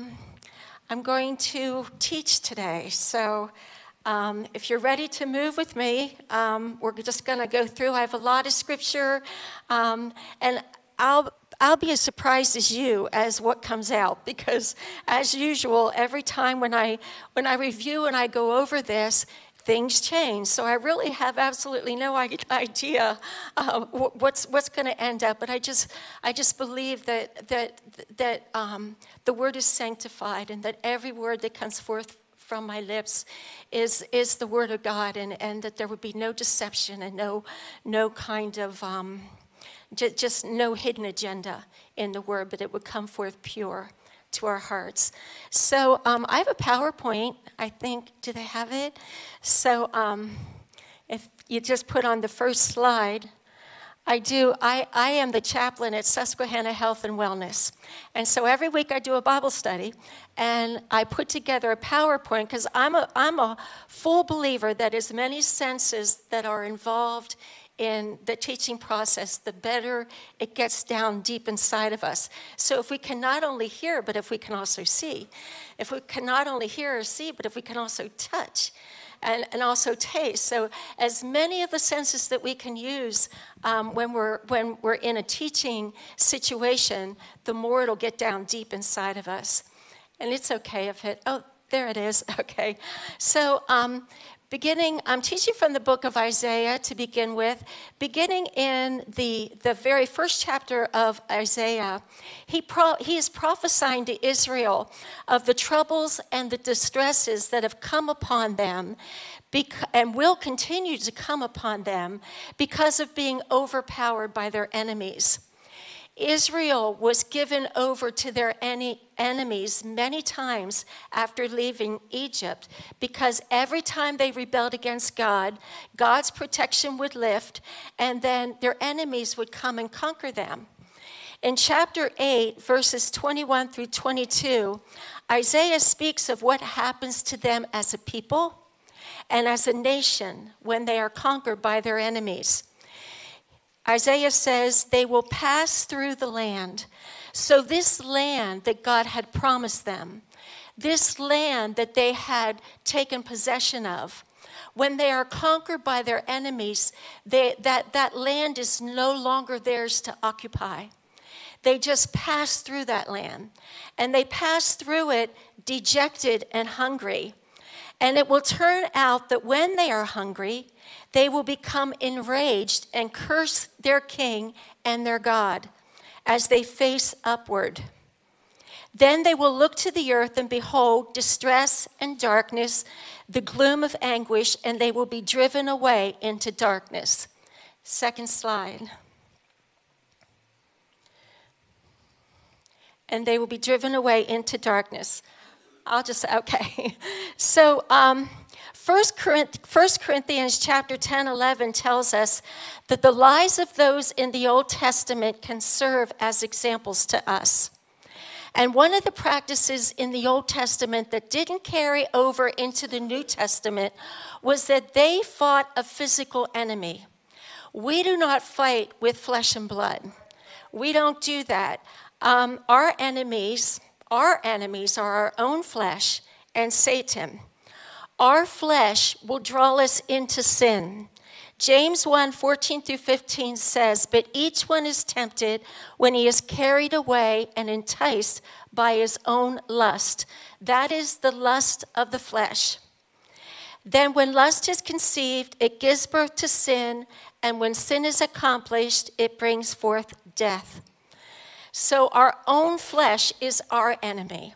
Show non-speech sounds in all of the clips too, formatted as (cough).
um, I'm going to teach today. So um, if you're ready to move with me, um, we're just going to go through. I have a lot of scripture, um, and I'll I'll be as surprised as you as what comes out (laughs) because, as usual, every time when I when I review and I go over this, things change. So I really have absolutely no (laughs) idea uh, what's what's going to end up. But I just I just believe that that that um, the word is sanctified and that every word that comes forth from my lips is is the word of God, and and that there would be no deception and no no kind of um, just no hidden agenda in the word, but it would come forth pure to our hearts. So um, I have a PowerPoint. I think, do they have it? So um, if you just put on the first slide, I do. I, I am the chaplain at Susquehanna Health and Wellness. And so every week I do a Bible study and I put together a PowerPoint because I'm a, I'm a full believer that as many senses that are involved in the teaching process, the better it gets down deep inside of us. So if we can not only hear, but if we can also see, if we can not only hear or see, but if we can also touch, and, and also taste. So, as many of the senses that we can use um, when, we're, when we're in a teaching situation, the more it'll get down deep inside of us. And it's okay if it, oh, there it is. (laughs) Okay. So, um, beginning, I'm teaching from the book of Isaiah to begin with. Beginning in the, the very first chapter of Isaiah, he, pro, he is prophesying to Israel of the troubles and the distresses that have come upon them bec- and will continue to come upon them because of being overpowered by their enemies. Israel was given over to their enemies many times after leaving Egypt because every time they rebelled against God, God's protection would lift and then their enemies would come and conquer them. In chapter 8, verses 21 through 22, Isaiah speaks of what happens to them as a people and as a nation when they are conquered by their enemies. Isaiah says, they will pass through the land. So, this land that God had promised them, this land that they had taken possession of, when they are conquered by their enemies, they, that, that land is no longer theirs to occupy. They just pass through that land. And they pass through it dejected and hungry. And it will turn out that when they are hungry, they will become enraged and curse their king and their God as they face upward. Then they will look to the earth and behold distress and darkness, the gloom of anguish, and they will be driven away into darkness. Second slide. And they will be driven away into darkness. I'll just, say (laughs) okay. So, um, 1 Corinthians chapter 10, 11 tells us that the lives of those in the Old Testament can serve as examples to us. And one of the practices in the Old Testament that didn't carry over into the New Testament was that they fought a physical enemy. We do not fight with flesh and blood. We don't do that. Um, our enemies, our enemies are our own flesh and Satan. Our flesh will draw us into sin. James 1 14 through 15 says, But each one is tempted when he is carried away and enticed by his own lust. That is the lust of the flesh. Then, when lust is conceived, it gives birth to sin, and when sin is accomplished, it brings forth death. So, our own flesh is our enemy.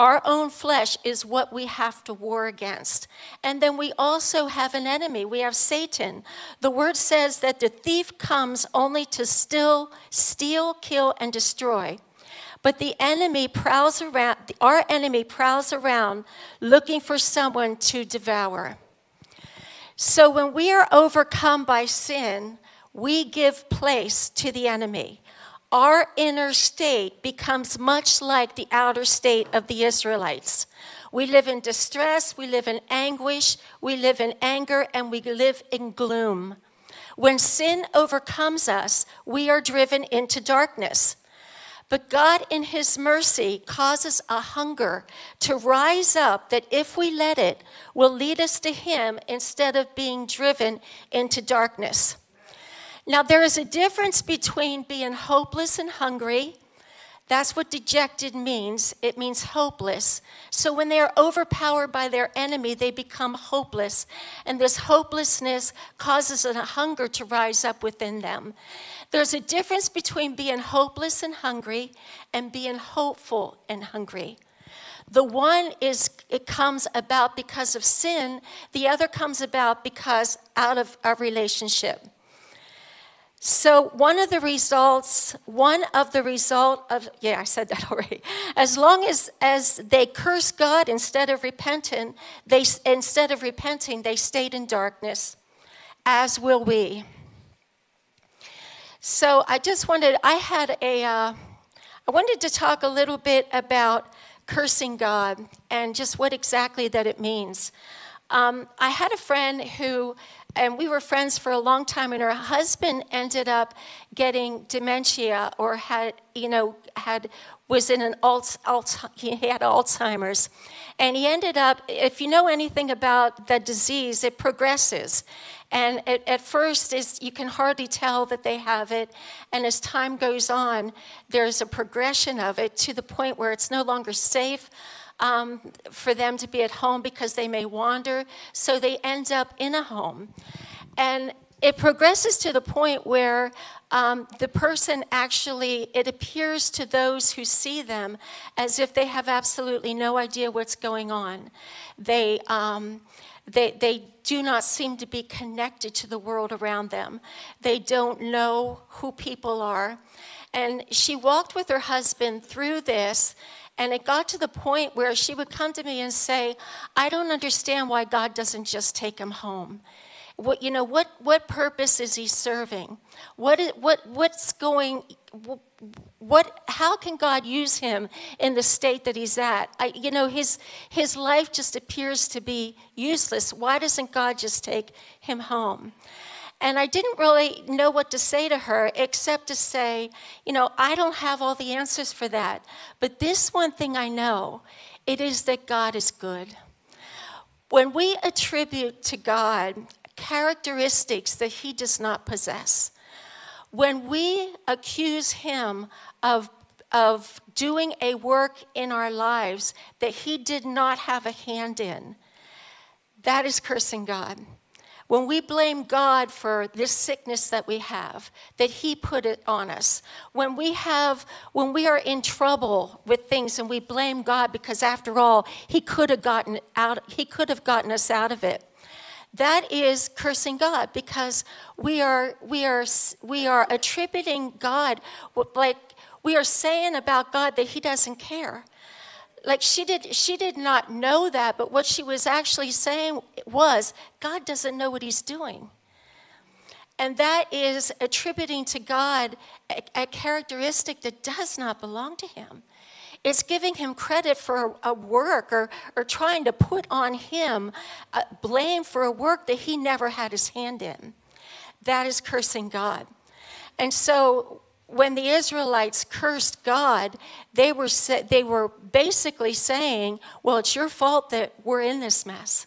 Our own flesh is what we have to war against. And then we also have an enemy. We have Satan. The word says that the thief comes only to still steal, kill, and destroy. But the enemy prowls around, our enemy prowls around looking for someone to devour. So when we are overcome by sin, we give place to the enemy our inner state becomes much like the outer state of the Israelites. We live in distress, we live in anguish, we live in anger, and we live in gloom. When sin overcomes us, we are driven into darkness. But God, in His mercy, causes a hunger to rise up that, if we let it, will lead us to Him instead of being driven into darkness. Now, there is a difference between being hopeless and hungry. That's what dejected means. It means hopeless. So when they are overpowered by their enemy, they become hopeless. And this hopelessness causes a hunger to rise up within them. There's a difference between being hopeless and hungry and being hopeful and hungry. The one is it comes about because of sin, the other comes about because out of a relationship. So one of the results, one of the result of yeah, I said that (laughs) already. As long as as they curse God instead of repenting, they instead of repenting, they stayed in darkness. As will we. So I just wanted, I had a, uh, I wanted to talk a little bit about cursing God and just what exactly that it means. Um, I had a friend who, and we were friends for a long time, and her husband ended up getting dementia or had, you know, had was in an alt, alt he had Alzheimer's, and he ended up. If you know anything about the disease, it progresses, and at, at first you can hardly tell that they have it, and as time goes on, there's a progression of it to the point where it's no longer safe um, for them to be at home because they may wander. So they end up in a home. And it progresses to the point where um, the person actually, it appears to those who see them as if they have absolutely no idea what's going on. They, um, they, they do not seem to be connected to the world around them. They don't know who people are. And she walked with her husband through this, and it got to the point where she would come to me and say, I don't understand why God doesn't just take him home. What, you know, what, what purpose is he serving? What is, what, what's going, what, how can God use him in the state that he's at? I, you know, his, his life just appears to be useless. Why doesn't God just take him home? And I didn't really know what to say to her except to say, you know, I don't have all the answers for that. But this one thing I know it is that God is good. When we attribute to God characteristics that he does not possess, when we accuse him of, of doing a work in our lives that he did not have a hand in, that is cursing God. When we blame God for this sickness that we have, that He put it on us, when we have, when we are in trouble with things and we blame God because after all, He could have gotten out, He could have gotten us out of it. That is cursing God because we are we are we are attributing God like we are saying about God that He doesn't care like she did she did not know that but what she was actually saying was god doesn't know what he's doing. And that is attributing to god a, a characteristic that does not belong to him. It's giving him credit for a, a work or, or trying to put on him uh, blame for a work that he never had his hand in. That is cursing god. And so when the Israelites cursed God, they were, they were basically saying, Well, it's your fault that we're in this mess.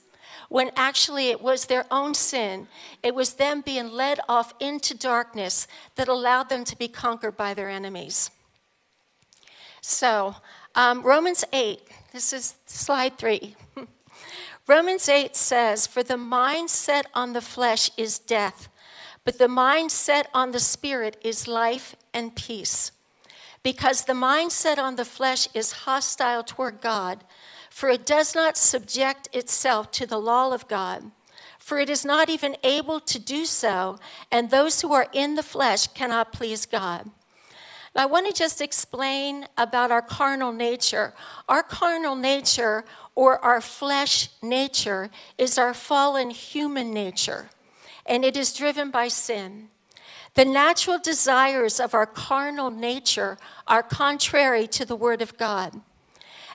When actually it was their own sin. It was them being led off into darkness that allowed them to be conquered by their enemies. So, um, Romans 8, this is slide three. (laughs) Romans 8 says, For the mind set on the flesh is death but the mindset on the spirit is life and peace. Because the mindset on the flesh is hostile toward God, for it does not subject itself to the law of God, for it is not even able to do so, and those who are in the flesh cannot please God. I want to just explain about our carnal nature. Our carnal nature, or our flesh nature, is our fallen human nature and it is driven by sin. The natural desires of our carnal nature are contrary to the Word of God.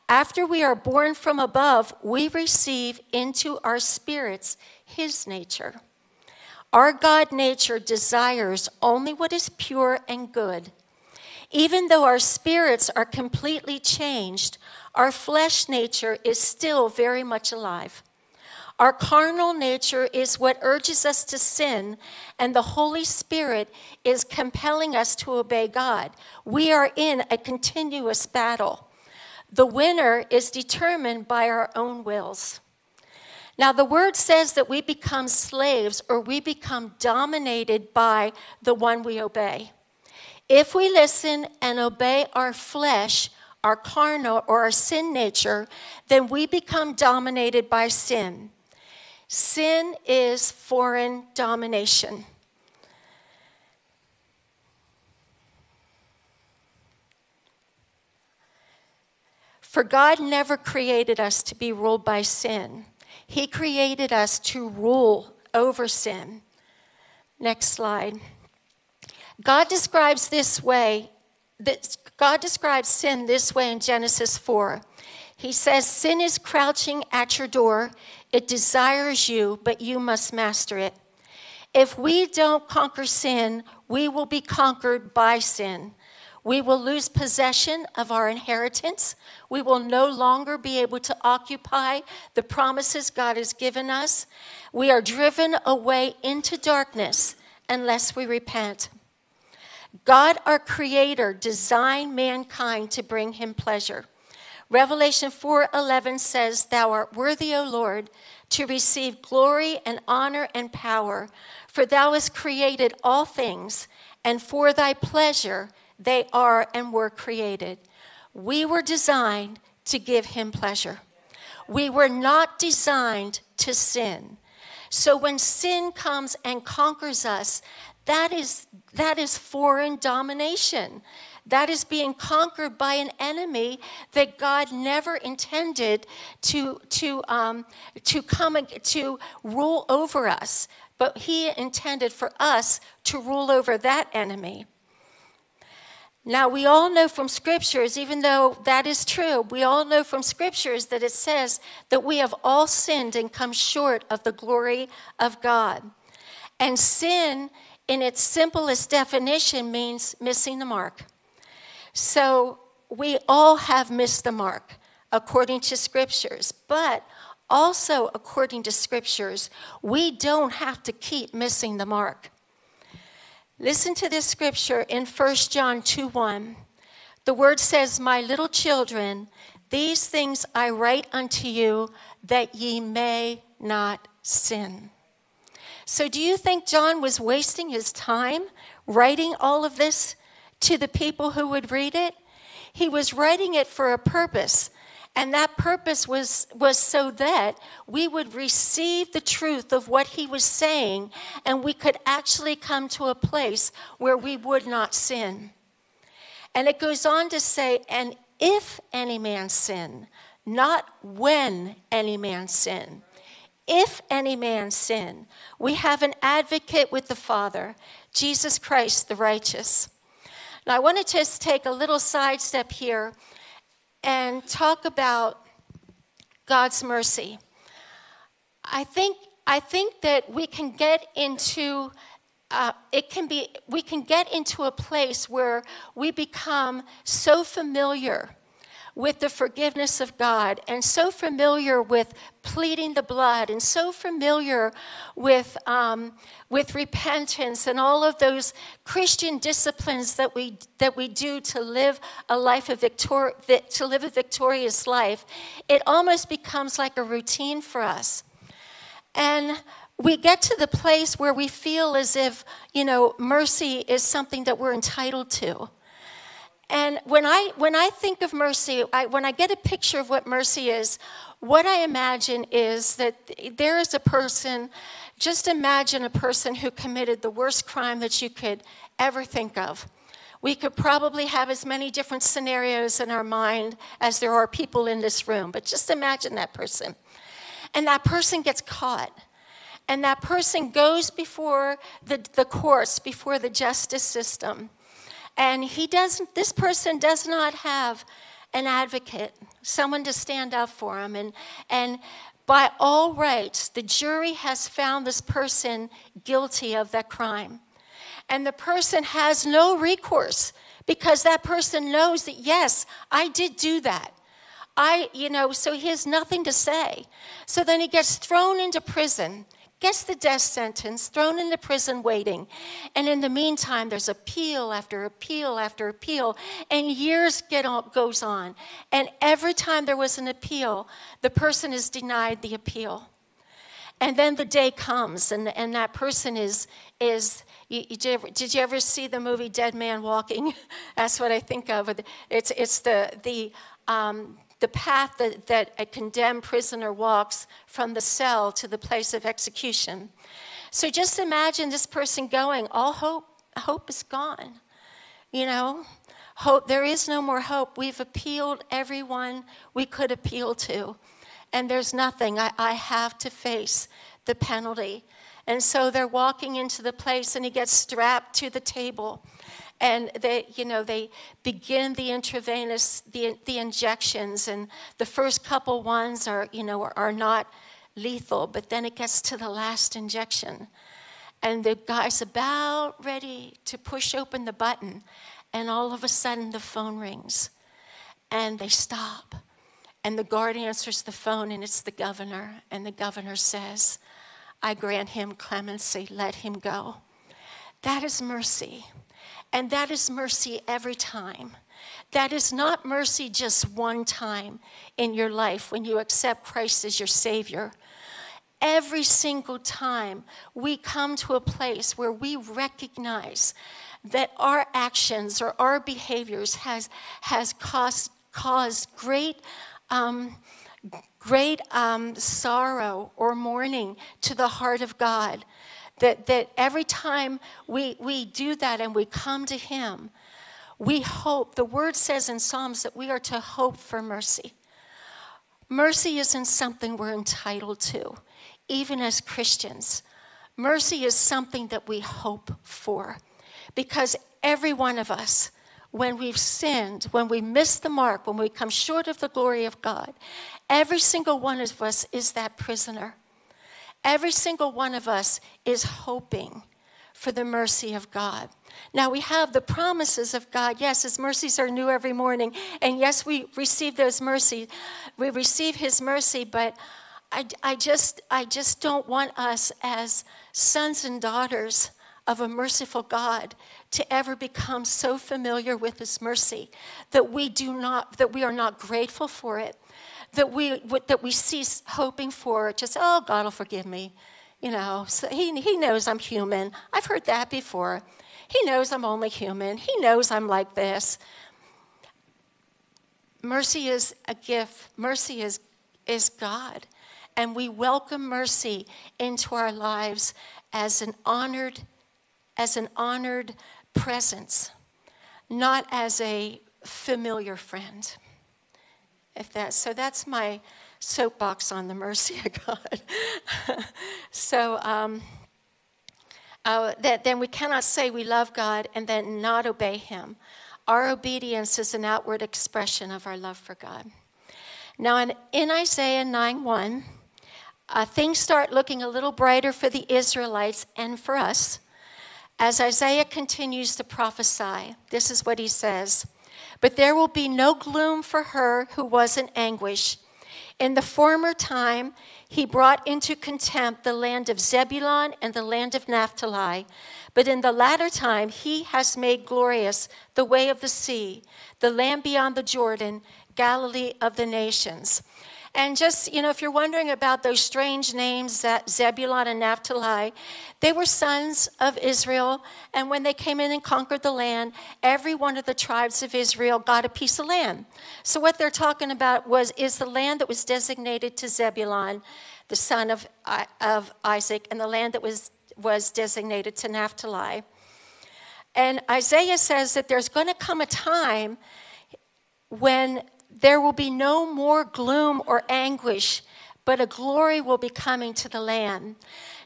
After we are born from above, we receive into our spirits His nature. Our God nature desires only what is pure and good. Even though our spirits are completely changed, our flesh nature is still very much alive. Our carnal nature is what urges us to sin, and the Holy Spirit is compelling us to obey God. We are in a continuous battle. The winner is determined by our own wills. Now, the word says that we become slaves or we become dominated by the one we obey. If we listen and obey our flesh, our carnal or our sin nature, then we become dominated by sin. Sin is foreign domination. For God never created us to be ruled by sin. He created us to rule over sin. Next slide. God describes this way, God describes sin this way in Genesis 4. He says, Sin is crouching at your door. It desires you, but you must master it. If we don't conquer sin, we will be conquered by sin. We will lose possession of our inheritance. We will no longer be able to occupy the promises God has given us. We are driven away into darkness unless we repent. God, our Creator, designed mankind to bring Him pleasure. Revelation 4:11 says, "Thou art worthy, O Lord, to receive glory and honor and power, for thou hast created all things, and for thy pleasure they are and were created." We were designed to give him pleasure. We were not designed to sin. So when sin comes and conquers us, that is that is foreign domination. That is being conquered by an enemy that God never intended to, to, um, to come to rule over us, but He intended for us to rule over that enemy. Now, we all know from scriptures, even though that is true, we all know from scriptures that it says that we have all sinned and come short of the glory of God. And sin, in its simplest definition, means missing the mark. So we all have missed the mark according to scriptures, but also according to scriptures, we don't have to keep missing the mark. Listen to this scripture in 1 John 2 1. The word says, My little children, these things I write unto you that ye may not sin. So, do you think John was wasting his time writing all of this? To the people who would read it. He was writing it for a purpose, and that purpose was, was so that we would receive the truth of what he was saying, and we could actually come to a place where we would not sin. And it goes on to say, and if any man sin, not when any man sin. If any man sin, we have an advocate with the Father, Jesus Christ the righteous. Now, I want to just take a little sidestep here and talk about God's mercy. I think, I think that we can get into uh, it can be we can get into a place where we become so familiar with the forgiveness of God and so familiar with pleading the blood and so familiar with, um, with repentance and all of those Christian disciplines that we, that we do to live a life of victor- to live a victorious life, it almost becomes like a routine for us. And we get to the place where we feel as if, you know, mercy is something that we're entitled to. And when I, when I think of mercy, I, when I get a picture of what mercy is, what I imagine is that there is a person, just imagine a person who committed the worst crime that you could ever think of. We could probably have as many different scenarios in our mind as there are people in this room, but just imagine that person. And that person gets caught. And that person goes before the, the courts, before the justice system and he doesn't, this person does not have an advocate, someone to stand up for him. And, and by all rights, the jury has found this person guilty of that crime. And the person has no recourse because that person knows that, yes, I did do that. I, you know, so he has nothing to say. So then he gets thrown into prison, gets the death sentence, thrown into prison waiting. And in the meantime, there's appeal after appeal after appeal, and years get on, goes on. And every time there was an appeal, the person is denied the appeal. And then the day comes, and, and that person is, is you, you did, did, you ever see the movie Dead Man Walking? (laughs) That's what I think of. It's, it's the, the, um, the path that, that a condemned prisoner walks from the cell to the place of execution. So just imagine this person going, all hope, hope is gone. You know, hope, there is no more hope. We've appealed everyone we could appeal to, and there's nothing. I, I have to face the penalty. And so they're walking into the place, and he gets strapped to the table and they you know they begin the intravenous the, the injections. And the first couple ones are you know are, are not lethal but then it gets to the last injection. And the guy's about ready to push open the button and all of a sudden the phone rings and they stop. And the guard answers the phone and it's the governor. And the governor says i grant him clemency. Let him go. That is mercy and that is mercy every time. That is not mercy just one time in your life when you accept Christ as your Savior. Every single time we come to a place where we recognize that our actions or our behaviors has, has caused, caused great, um, great um, sorrow or mourning to the heart of God that, that every time we, we do that and we come to Him, we hope. The word says in Psalms that we are to hope for mercy. Mercy isn't something we're entitled to, even as Christians. Mercy is something that we hope for because every one of us, when we've sinned, when we miss the mark, when we come short of the glory of God, every single one of us is that prisoner. Every single one of us is hoping for the mercy of God. Now we have the promises of God. Yes, His mercies are new every morning. And yes, we receive those mercies. We receive His mercy, but I, I, just, I just don't want us as sons and daughters of a merciful God to ever become so familiar with His mercy that we do not, that we are not grateful for it that we, that we cease hoping for, just, oh, God will forgive me. You know, so he, he knows I'm human. I've heard that before. He knows I'm only human. He knows I'm like this. Mercy is a gift. Mercy is, is God. And we welcome mercy into our lives as an honored, as an honored presence, not as a familiar friend. If that, so that's my soapbox on the mercy of God. (laughs) so um, uh, that, then we cannot say we love God and then not obey Him. Our obedience is an outward expression of our love for God. Now, in, in Isaiah 9 1, uh, things start looking a little brighter for the Israelites and for us. As Isaiah continues to prophesy, this is what he says but there will be no gloom for her who was in anguish. In the former time, he brought into contempt the land of Zebulun and the land of Naphtali. But in the latter time, he has made glorious the way of the sea, the land beyond the Jordan, Galilee of the nations. And just, you know, if you're wondering about those strange names, that Zebulon and Naphtali, they were sons of Israel. And when they came in and conquered the land, every one of the tribes of Israel got a piece of land. So what they're talking about was is the land that was designated to Zebulon, the son of, of Isaac, and the land that was, was designated to Naphtali. And Isaiah says that there's going to come a time when there will be no more gloom or anguish, but a glory will be coming to the land.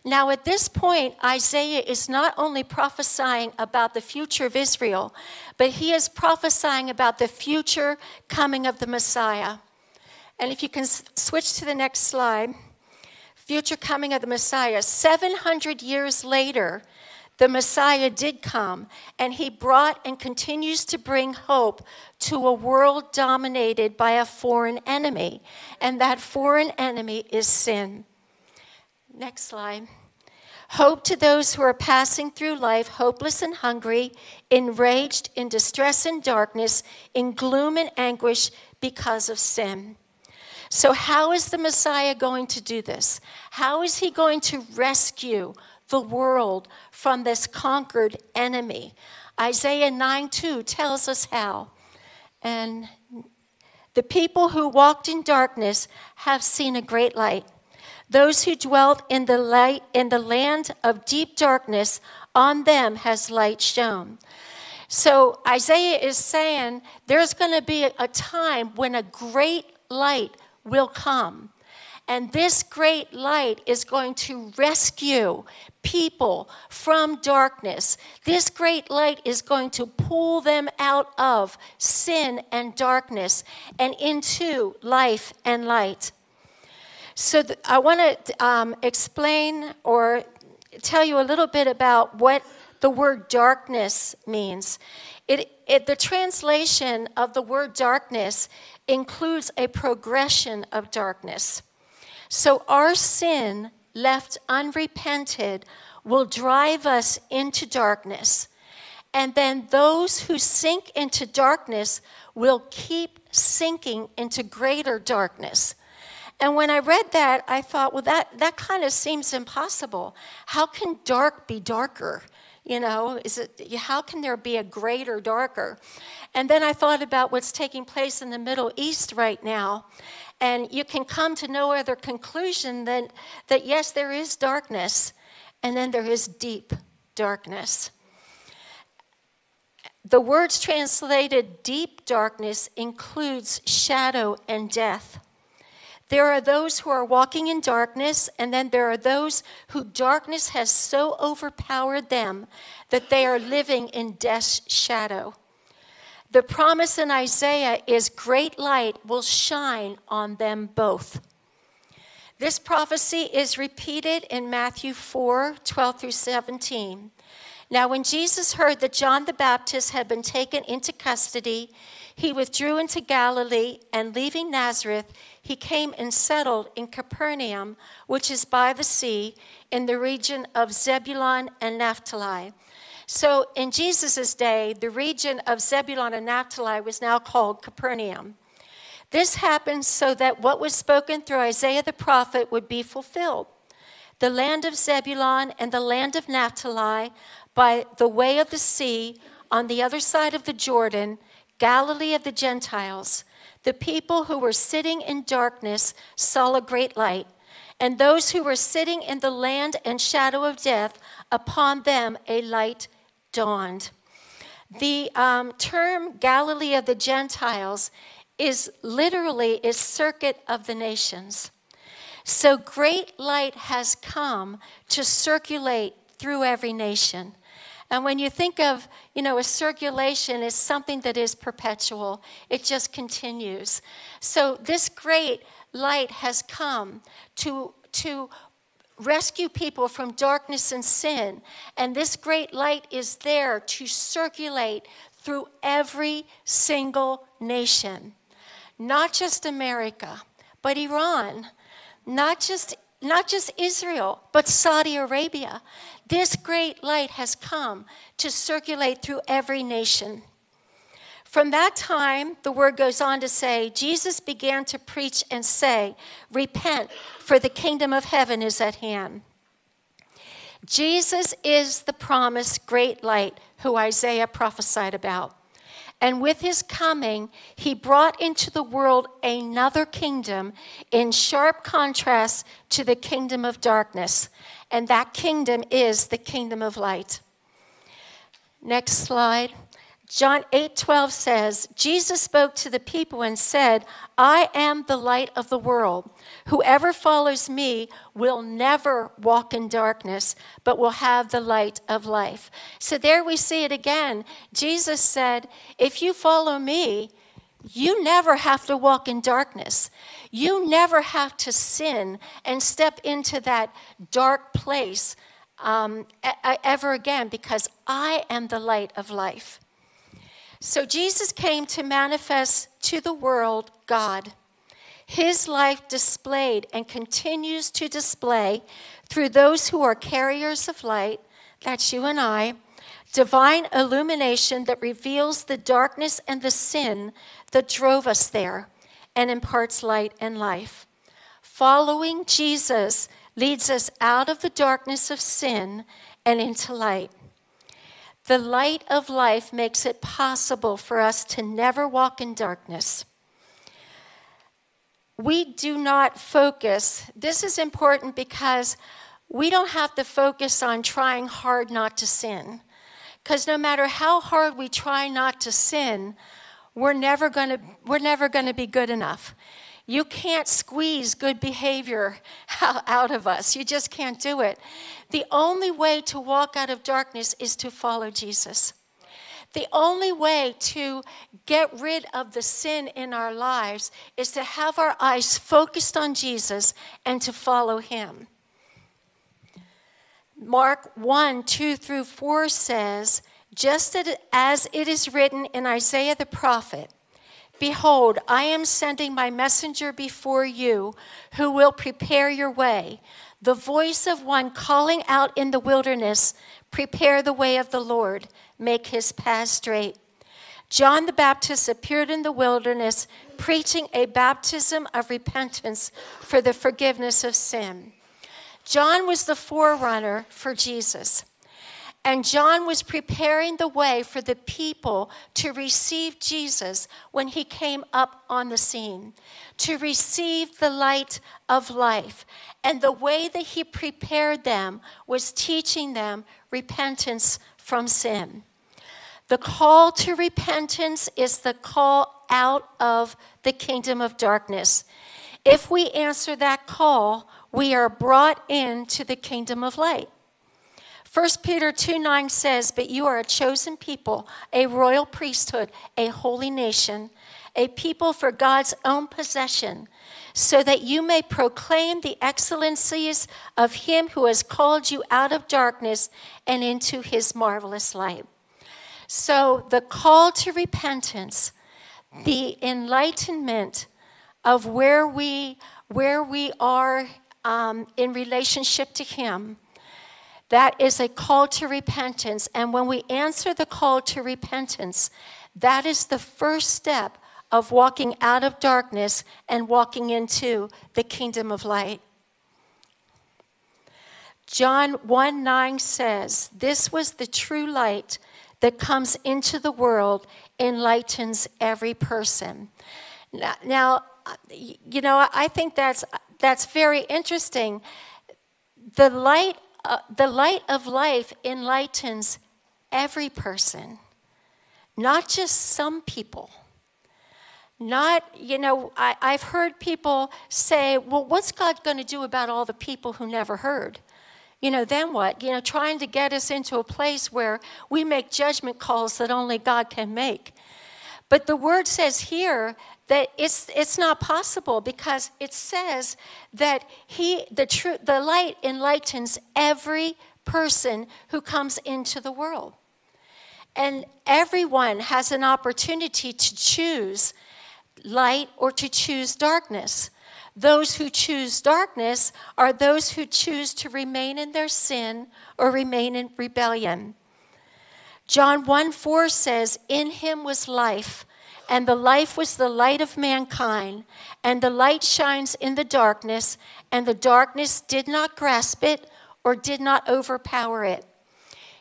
Now, at this point, Isaiah is not only prophesying about the future of Israel, but he is prophesying about the future coming of the Messiah. And if you can switch to the next slide, future coming of the Messiah. 700 years later, the Messiah did come, and he brought and continues to bring hope to a world dominated by a foreign enemy. And that foreign enemy is sin. Next slide. Hope to those who are passing through life hopeless and hungry, enraged, in distress and darkness, in gloom and anguish because of sin. So, how is the Messiah going to do this? How is he going to rescue the world from this conquered enemy? Isaiah 9 2 tells us how. And the people who walked in darkness have seen a great light. Those who dwelt in the light in the land of deep darkness, on them has light shone. So Isaiah is saying there's going to be a time when a great light will come. And this great light is going to rescue people from darkness. This great light is going to pull them out of sin and darkness and into life and light. So, th- I want to um, explain or tell you a little bit about what the word darkness means. It, it, the translation of the word darkness includes a progression of darkness. So our sin, left unrepented, will drive us into darkness. And then those who sink into darkness will keep sinking into greater darkness. And when I read that, I thought, well, that, that kind of seems impossible. How can dark be darker? You know, is it, how can there be a greater darker? And then I thought about what's taking place in the Middle East right now. And you can come to no other conclusion than that, yes, there is darkness, and then there is deep darkness. The words translated deep darkness includes shadow and death. There are those who are walking in darkness, and then there are those who darkness has so overpowered them that they are living in death's shadow. The promise in Isaiah is great light will shine on them both. This prophecy is repeated in Matthew 4 12 through 17. Now, when Jesus heard that John the Baptist had been taken into custody, he withdrew into Galilee, and leaving Nazareth, he came and settled in Capernaum, which is by the sea, in the region of Zebulun and Naphtali. So in Jesus' day, the region of Zebulun and Naphtali was now called Capernaum. This happened so that what was spoken through Isaiah the prophet would be fulfilled. The land of Zebulun and the land of Naphtali, by the way of the sea, on the other side of the Jordan, Galilee of the Gentiles, the people who were sitting in darkness saw a great light, and those who were sitting in the land and shadow of death, upon them a light dawned. The um, term Galilee of the Gentiles is literally is circuit of the nations. So great light has come to circulate through every nation. And when you think of, you know, a circulation is something that is perpetual, it just continues. So this great light has come to, to rescue people from darkness and sin. And this great light is there to circulate through every single nation, not just America, but Iran, not just not just Israel, but Saudi Arabia. This great light has come to circulate through every nation. From that time, the word goes on to say, Jesus began to preach and say, Repent, for the kingdom of heaven is at hand. Jesus is the promised great light who Isaiah prophesied about. And with his coming, he brought into the world another kingdom in sharp contrast to the kingdom of darkness. And that kingdom is the kingdom of light. Next slide. John 8 12 says, Jesus spoke to the people and said, I am the light of the world. Whoever follows me will never walk in darkness, but will have the light of life. So there we see it again. Jesus said, If you follow me, you never have to walk in darkness. You never have to sin and step into that dark place um, ever again because I am the light of life. So Jesus came to manifest to the world God. His life displayed and continues to display through those who are carriers of light, that's you and I, divine illumination that reveals the darkness and the sin that drove us there and imparts light and life. Following Jesus leads us out of the darkness of sin and into light. The light of life makes it possible for us to never walk in darkness. We do not focus, this is important because we don't have to focus on trying hard not to sin. Because no matter how hard we try not to sin, we're never going to we're never to be good enough. You can't squeeze good behavior (laughs) out of us. You just can't do it. The only way to walk out of darkness is to follow Jesus. The only way to get rid of the sin in our lives is to have our eyes focused on Jesus and to follow him. Mark 1 2 through 4 says, Just as it is written in Isaiah the prophet, Behold, I am sending my messenger before you who will prepare your way. The voice of one calling out in the wilderness, Prepare the way of the Lord, make his path straight. John the Baptist appeared in the wilderness, preaching a baptism of repentance for the forgiveness of sin. John was the forerunner for Jesus. And John was preparing the way for the people to receive Jesus when he came up on the scene, to receive the light of life. And the way that he prepared them was teaching them repentance from sin. The call to repentance is the call out of the kingdom of darkness. If we answer that call, we are brought into the kingdom of light. 1 Peter 2 9 says, But you are a chosen people, a royal priesthood, a holy nation, a people for God's own possession, so that you may proclaim the excellencies of Him who has called you out of darkness and into His marvelous light. So, the call to repentance, the enlightenment of where we, where we are um, in relationship to Him, that is a call to repentance. And when we answer the call to repentance, that is the first step of walking out of darkness and walking into the kingdom of light. John 1 9 says, This was the true light that comes into the world, enlightens every person. Now, you know, I think that's, that's very interesting. The light uh, the light of life enlightens every person, not just some people. Not, you know, I, I've heard people say, well, what's God going to do about all the people who never heard? You know, then what? You know, trying to get us into a place where we make judgment calls that only God can make. But the word says here that it's, it's not possible because it says that he, the, true, the light enlightens every person who comes into the world. And everyone has an opportunity to choose light or to choose darkness. Those who choose darkness are those who choose to remain in their sin or remain in rebellion. John 1 4 says, In him was life and the life was the light of mankind, and the light shines in the darkness, and the darkness did not grasp it or did not overpower it.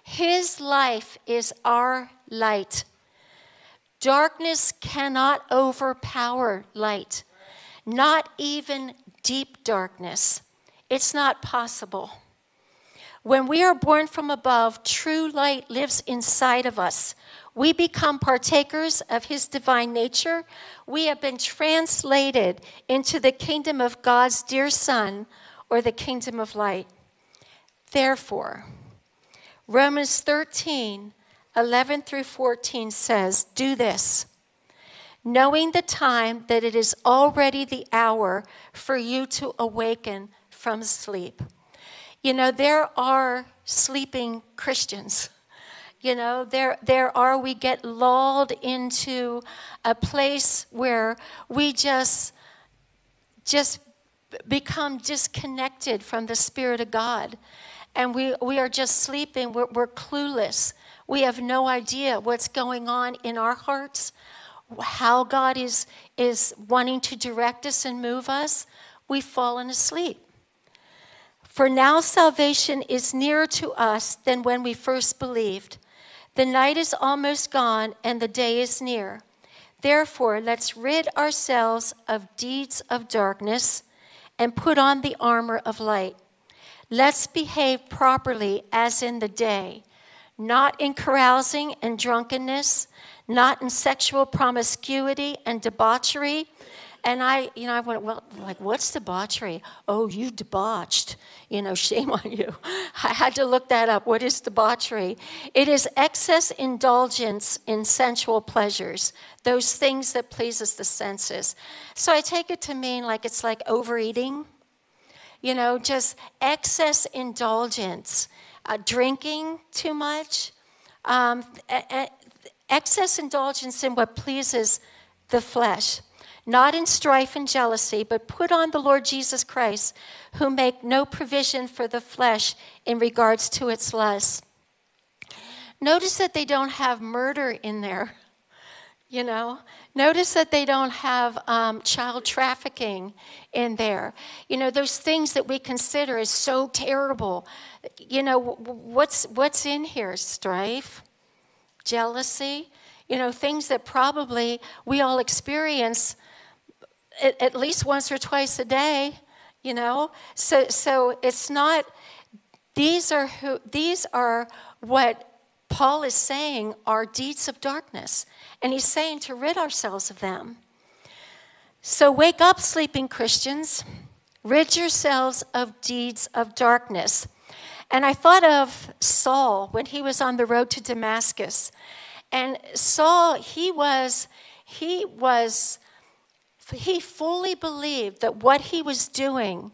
His life is our light. Darkness cannot overpower light, not even deep darkness. It's not possible. When we are born from above, true light lives inside of us. We become partakers of his divine nature. We have been translated into the kingdom of God's dear Son, or the kingdom of light. Therefore, Romans 13, 11 through 14 says, Do this, knowing the time that it is already the hour for you to awaken from sleep. You know, there are sleeping Christians. You know, there, there are, we get lulled into a place where we just, just become disconnected from the Spirit of God. And we, we are just sleeping, we're, we're clueless. We have no idea what's going on in our hearts, how God is, is wanting to direct us and move us. We've fallen asleep. For now salvation is nearer to us than when we first believed. The night is almost gone and the day is near. Therefore, let's rid ourselves of deeds of darkness and put on the armor of light. Let's behave properly as in the day, not in carousing and drunkenness, not in sexual promiscuity and debauchery and I, you know, I went, well, like, what's debauchery? Oh, you debauched. You know, (laughs) shame on you. I had to look that up. What is debauchery? It is excess indulgence in sensual pleasures, those things that pleases the senses. So I take it to mean like it's like overeating, you know, just excess indulgence, uh, drinking too much, um, a- a- excess indulgence in what pleases the flesh not in strife and jealousy, but put on the Lord Jesus Christ, who make no provision for the flesh in regards to its lust. Notice that they don't have murder in there, (laughs) you know. Notice that they don't have um, child trafficking in there. You know, those things that we consider as so terrible. You know, what's, what's in here? Strife, jealousy, you know, things that probably we all experience at, at least once or twice a day, you know? So, so it's not, these are, who, these are what Paul is saying are deeds of darkness. And he's saying to rid ourselves of them. So wake up, sleeping Christians. Rid yourselves of deeds of darkness. And I thought of Saul when he was on the road to Damascus. And Saul, he was, he was he fully believed that what he was doing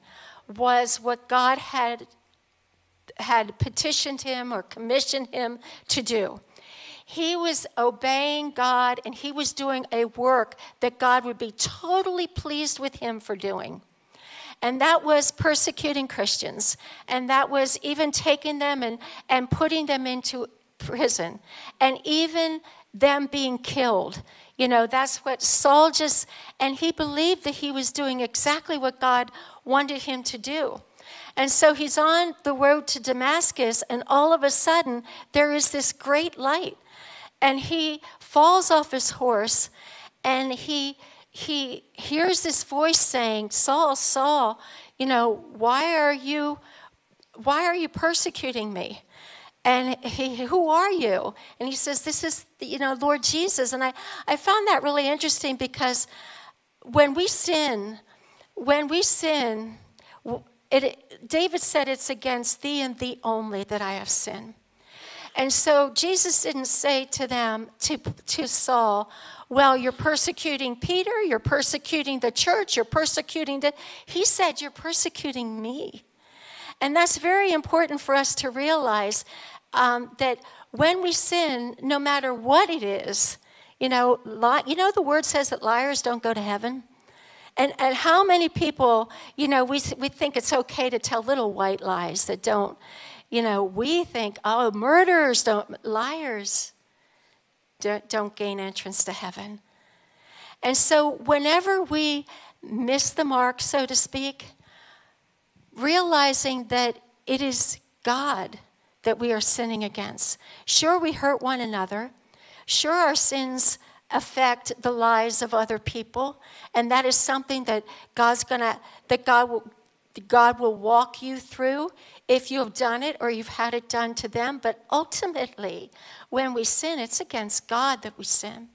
was what God had, had petitioned him or commissioned him to do. He was obeying God and he was doing a work that God would be totally pleased with him for doing. And that was persecuting Christians. And that was even taking them and, and putting them into prison. And even them being killed. You know, that's what Saul just, and he believed that he was doing exactly what God wanted him to do. And so he's on the road to Damascus, and all of a sudden, there is this great light. And he falls off his horse, and he he hears this voice saying, Saul, Saul, you know, why are you why are you persecuting me? And he, who are you? And he says, this is, you know, Lord Jesus. And I, I found that really interesting because when we sin, when we sin, it, David said it's against thee and thee only that I have sinned. And so Jesus didn't say to them, to, to Saul, well, you're persecuting Peter, you're persecuting the church, you're persecuting the. He said, you're persecuting me. And that's very important for us to realize um, that when we sin, no matter what it is, you know, li- you know, the word says that liars don't go to heaven. And, and how many people, you know, we, we think it's okay to tell little white lies that don't, you know, we think, oh, murderers don't, liars don't, don't gain entrance to heaven. And so whenever we miss the mark, so to speak, realizing that it is God that we are sinning against. Sure, we hurt one another. Sure, our sins affect the lives of other people, and that is something that God's gonna that God will God will walk you through if you have done it or you've had it done to them. But ultimately, when we sin, it's against God that we sin.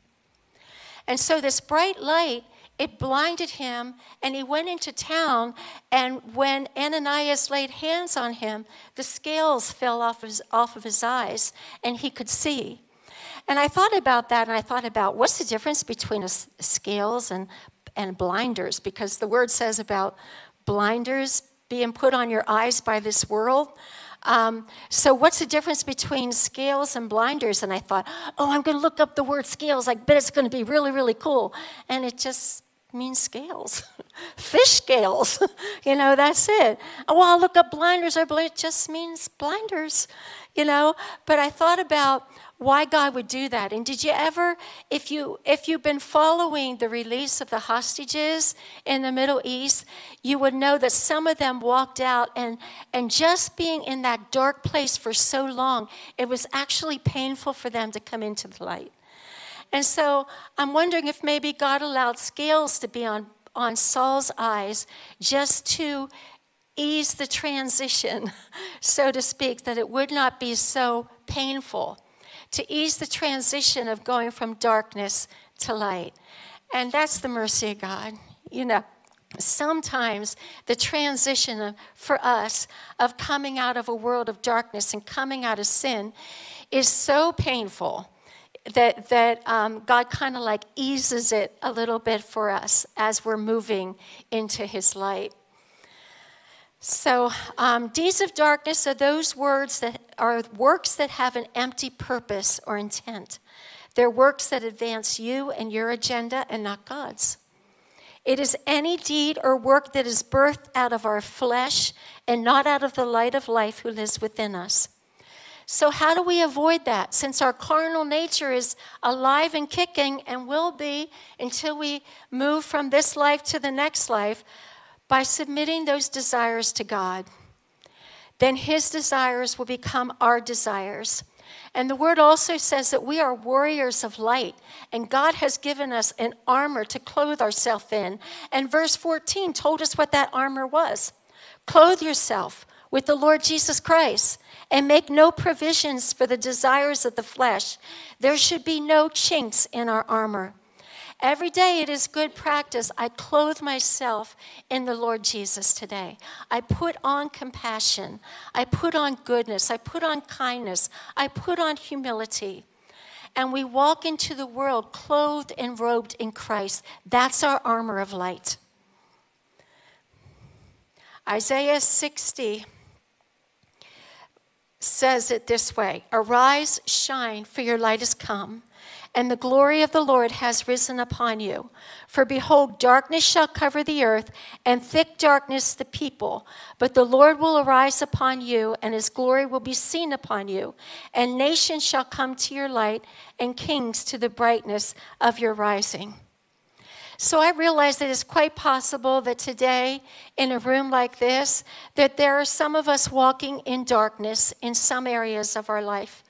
And so, this bright light it blinded him, and he went into town. And when Ananias laid hands on him, the scales fell off, his, off of his eyes, and he could see. And I thought about that, and I thought about what's the difference between scales and, and blinders? Because the word says about blinders being put on your eyes by this world. Um, so, what's the difference between scales and blinders? And I thought, oh, I'm going to look up the word scales. I bet it's going to be really, really cool. And it just means scales, (laughs) fish scales. (laughs) you know, that's it. Oh, well, I'll look up blinders. I believe it just means blinders, you know. But I thought about why God would do that. And did you ever, if you if you've been following the release of the hostages in the Middle East, you would know that some of them walked out and and just being in that dark place for so long, it was actually painful for them to come into the light. And so I'm wondering if maybe God allowed scales to be on, on Saul's eyes just to ease the transition, (laughs) so to speak, that it would not be so painful, to ease the transition of going from darkness to light. And that's the mercy of God. You know, sometimes the transition of, for us of coming out of a world of darkness and coming out of sin is so painful that, that um, God kind of like eases it a little bit for us as we're moving into His light. So, um, deeds of darkness are those words that are works that have an empty purpose or intent. They're works that advance you and your agenda and not God's. It is any deed or work that is birthed out of our flesh and not out of the light of life who lives within us. So, how do we avoid that? Since our carnal nature is alive and kicking and will be until we move from this life to the next life, by submitting those desires to God, then His desires will become our desires. And the word also says that we are warriors of light, and God has given us an armor to clothe ourselves in. And verse 14 told us what that armor was clothe yourself with the Lord Jesus Christ and make no provisions for the desires of the flesh. There should be no chinks in our armor. Every day it is good practice. I clothe myself in the Lord Jesus today. I put on compassion. I put on goodness. I put on kindness. I put on humility. And we walk into the world clothed and robed in Christ. That's our armor of light. Isaiah 60 says it this way Arise, shine, for your light has come, and the glory of the Lord has risen upon you. For behold, darkness shall cover the earth, and thick darkness the people. But the Lord will arise upon you, and his glory will be seen upon you. And nations shall come to your light, and kings to the brightness of your rising. So I realize that it's quite possible that today, in a room like this, that there are some of us walking in darkness in some areas of our life.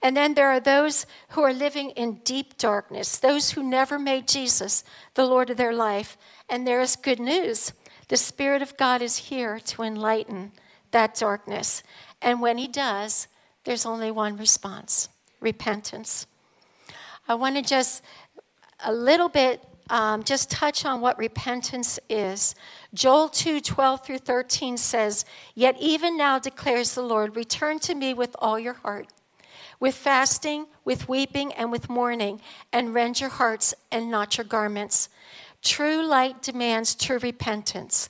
And then there are those who are living in deep darkness, those who never made Jesus the Lord of their life. And there is good news. The Spirit of God is here to enlighten that darkness. And when He does, there's only one response repentance. I want to just a little bit um, just touch on what repentance is. Joel 2 12 through 13 says, Yet even now declares the Lord, return to me with all your heart, with fasting, with weeping, and with mourning, and rend your hearts and not your garments. True light demands true repentance.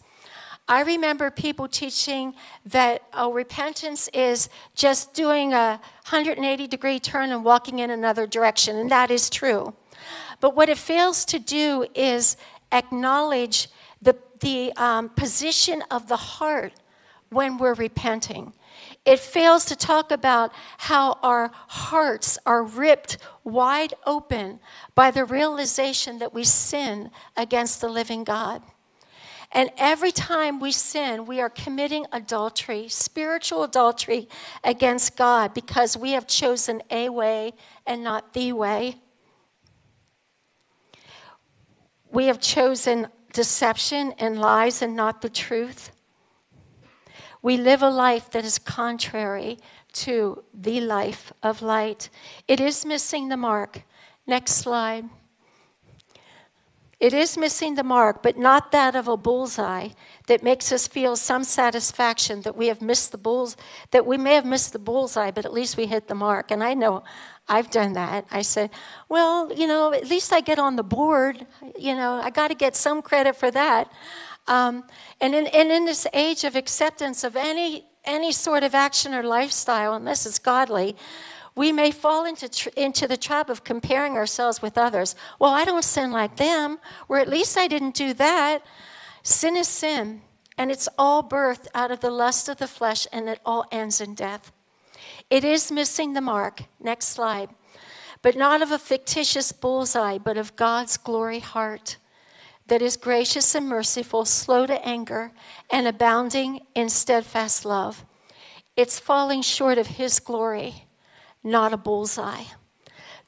I remember people teaching that oh, repentance is just doing a 180 degree turn and walking in another direction, and that is true. But what it fails to do is acknowledge the, the um, position of the heart when we're repenting. It fails to talk about how our hearts are ripped wide open by the realization that we sin against the living God. And every time we sin, we are committing adultery, spiritual adultery against God because we have chosen a way and not the way. We have chosen deception and lies and not the truth. We live a life that is contrary to the life of light. It is missing the mark. Next slide. It is missing the mark, but not that of a bullseye that makes us feel some satisfaction that we have missed the bulls, that we may have missed the bullseye, but at least we hit the mark. And I know I've done that. I said, well, you know, at least I get on the board. You know, I got to get some credit for that. Um, and, in, and in this age of acceptance of any any sort of action or lifestyle, unless it's godly, we may fall into, tr- into the trap of comparing ourselves with others. Well, I don't sin like them, or at least I didn't do that. Sin is sin, and it's all birthed out of the lust of the flesh, and it all ends in death. It is missing the mark. Next slide. But not of a fictitious bullseye, but of God's glory heart that is gracious and merciful, slow to anger, and abounding in steadfast love. It's falling short of His glory not a bullseye.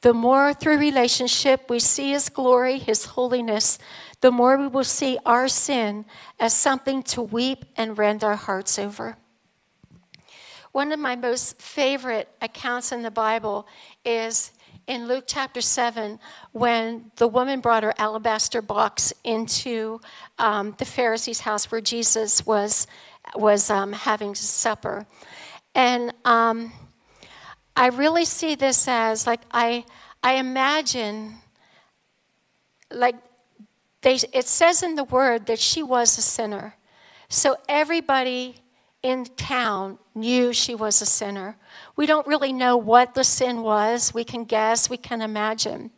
The more through relationship we see His glory, His holiness, the more we will see our sin as something to weep and rend our hearts over. One of my most favorite accounts in the Bible is in Luke chapter 7 when the woman brought her alabaster box into um, the Pharisee's house where Jesus was, was um, having supper. And um, I really see this as like I I imagine like they it says in the word that she was a sinner. So everybody in town knew she was a sinner. We don't really know what the sin was. We can guess, we can imagine.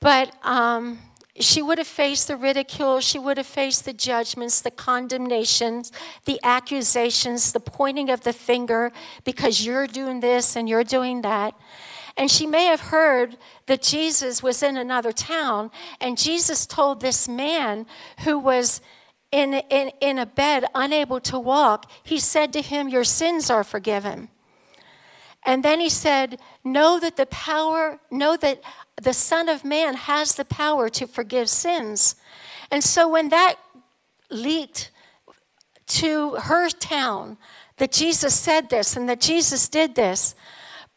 But um, she would have faced the ridicule, she would have faced the judgments, the condemnations, the accusations, the pointing of the finger because you're doing this and you're doing that. And she may have heard that Jesus was in another town, and Jesus told this man who was in, in, in a bed, unable to walk, he said to him, Your sins are forgiven. And then he said, Know that the power, know that the Son of Man has the power to forgive sins. And so when that leaked to her town that Jesus said this and that Jesus did this,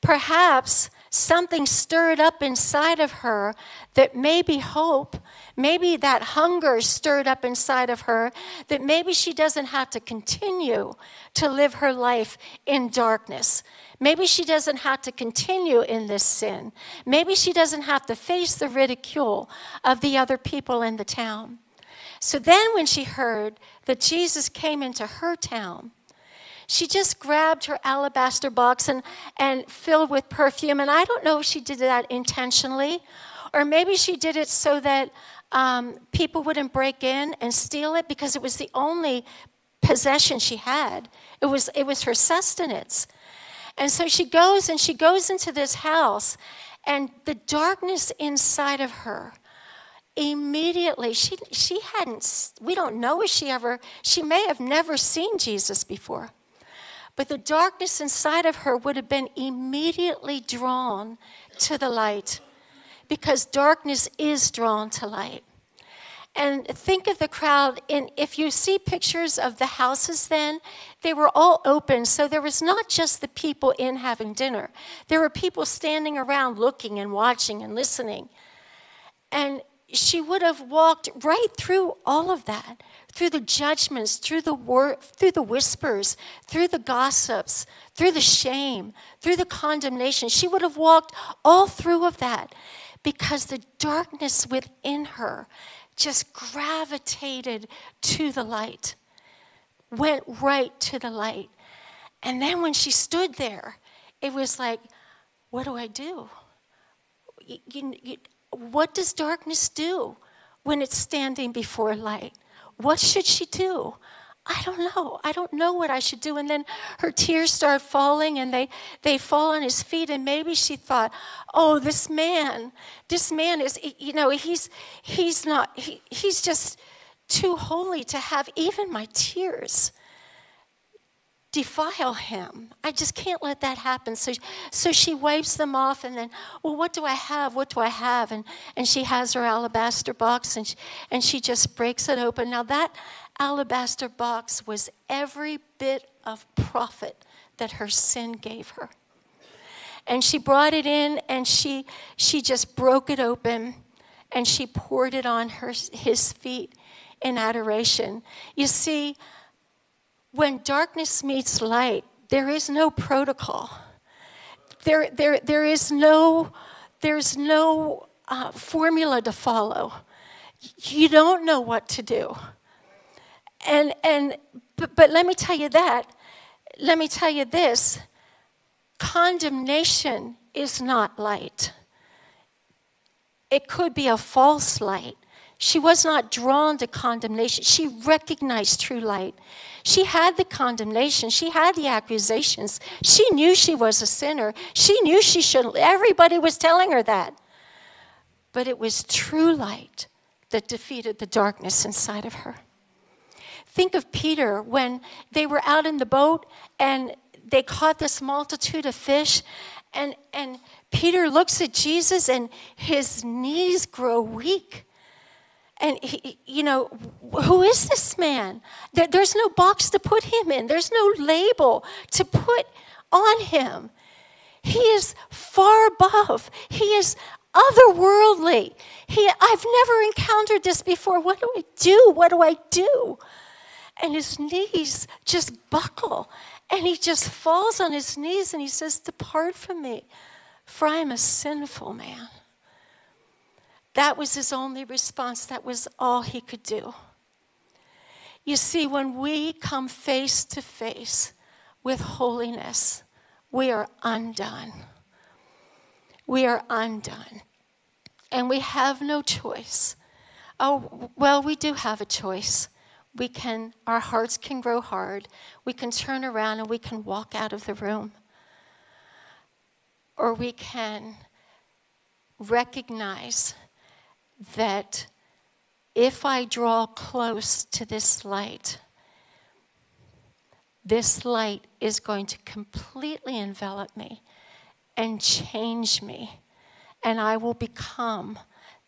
perhaps something stirred up inside of her that maybe hope, maybe that hunger stirred up inside of her, that maybe she doesn't have to continue to live her life in darkness. Maybe she doesn't have to continue in this sin. Maybe she doesn't have to face the ridicule of the other people in the town. So then, when she heard that Jesus came into her town, she just grabbed her alabaster box and, and filled with perfume. And I don't know if she did that intentionally, or maybe she did it so that um, people wouldn't break in and steal it because it was the only possession she had. It was, it was her sustenance. And so she goes and she goes into this house, and the darkness inside of her immediately she she hadn't we don't know if she ever she may have never seen Jesus before but the darkness inside of her would have been immediately drawn to the light because darkness is drawn to light and think of the crowd. And if you see pictures of the houses then, they were all open. So there was not just the people in having dinner, there were people standing around looking and watching and listening. And she would have walked right through all of that through the judgments through the wor- through the whispers through the gossips through the shame through the condemnation she would have walked all through of that because the darkness within her just gravitated to the light, went right to the light. And then when she stood there, it was like, what do I do? You, you, what does darkness do when it's standing before light? What should she do? I don't know. I don't know what I should do. And then her tears start falling and they, they fall on his feet. And maybe she thought, oh, this man, this man is, you know, he's, he's not, he, he's just too holy to have even my tears defile him. I just can't let that happen. So, so she wipes them off and then, well, what do I have? What do I have? And, and she has her alabaster box and she, and she just breaks it open. Now, that alabaster box was every bit of profit that her sin gave her. And she brought it in and she, she just broke it open and she poured it on her, his feet in adoration. You see, when darkness meets light, there is no protocol. There, there, there is no, there's no uh, formula to follow. You don't know what to do. And, and but, but let me tell you that let me tell you this condemnation is not light. It could be a false light. She was not drawn to condemnation. She recognized true light. She had the condemnation. She had the accusations. She knew she was a sinner. She knew she shouldn't. Everybody was telling her that. But it was true light that defeated the darkness inside of her. Think of Peter when they were out in the boat and they caught this multitude of fish, and, and Peter looks at Jesus and his knees grow weak. And, he, you know, who is this man? There's no box to put him in, there's no label to put on him. He is far above, he is otherworldly. He, I've never encountered this before. What do I do? What do I do? And his knees just buckle. And he just falls on his knees and he says, Depart from me, for I am a sinful man. That was his only response. That was all he could do. You see, when we come face to face with holiness, we are undone. We are undone. And we have no choice. Oh, well, we do have a choice we can, our hearts can grow hard. We can turn around and we can walk out of the room. Or we can recognize that if I draw close to this light, this light is going to completely envelop me and change me, and I will become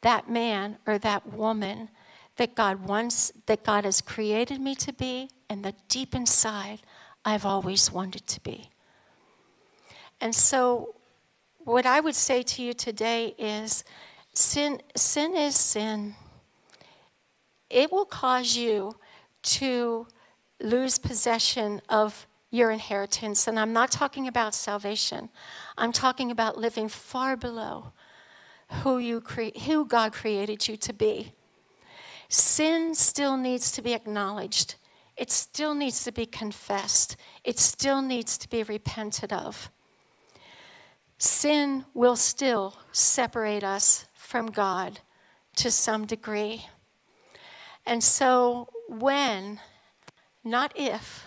that man or that woman that God wants, that God has created me to be, and that deep inside I've always wanted to be. And so, what I would say to you today is sin, sin is sin. It will cause you to lose possession of your inheritance. And I'm not talking about salvation, I'm talking about living far below who, you cre- who God created you to be. Sin still needs to be acknowledged. It still needs to be confessed. It still needs to be repented of. Sin will still separate us from God to some degree. And so, when, not if,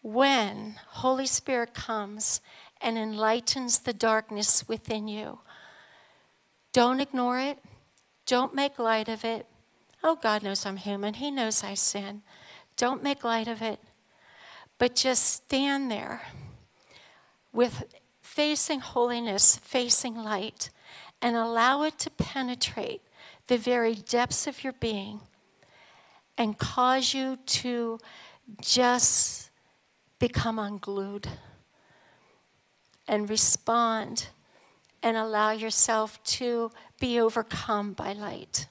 when Holy Spirit comes and enlightens the darkness within you, don't ignore it. Don't make light of it. Oh, God knows I'm human. He knows I sin. Don't make light of it. But just stand there with facing holiness, facing light, and allow it to penetrate the very depths of your being and cause you to just become unglued and respond and allow yourself to be overcome by light.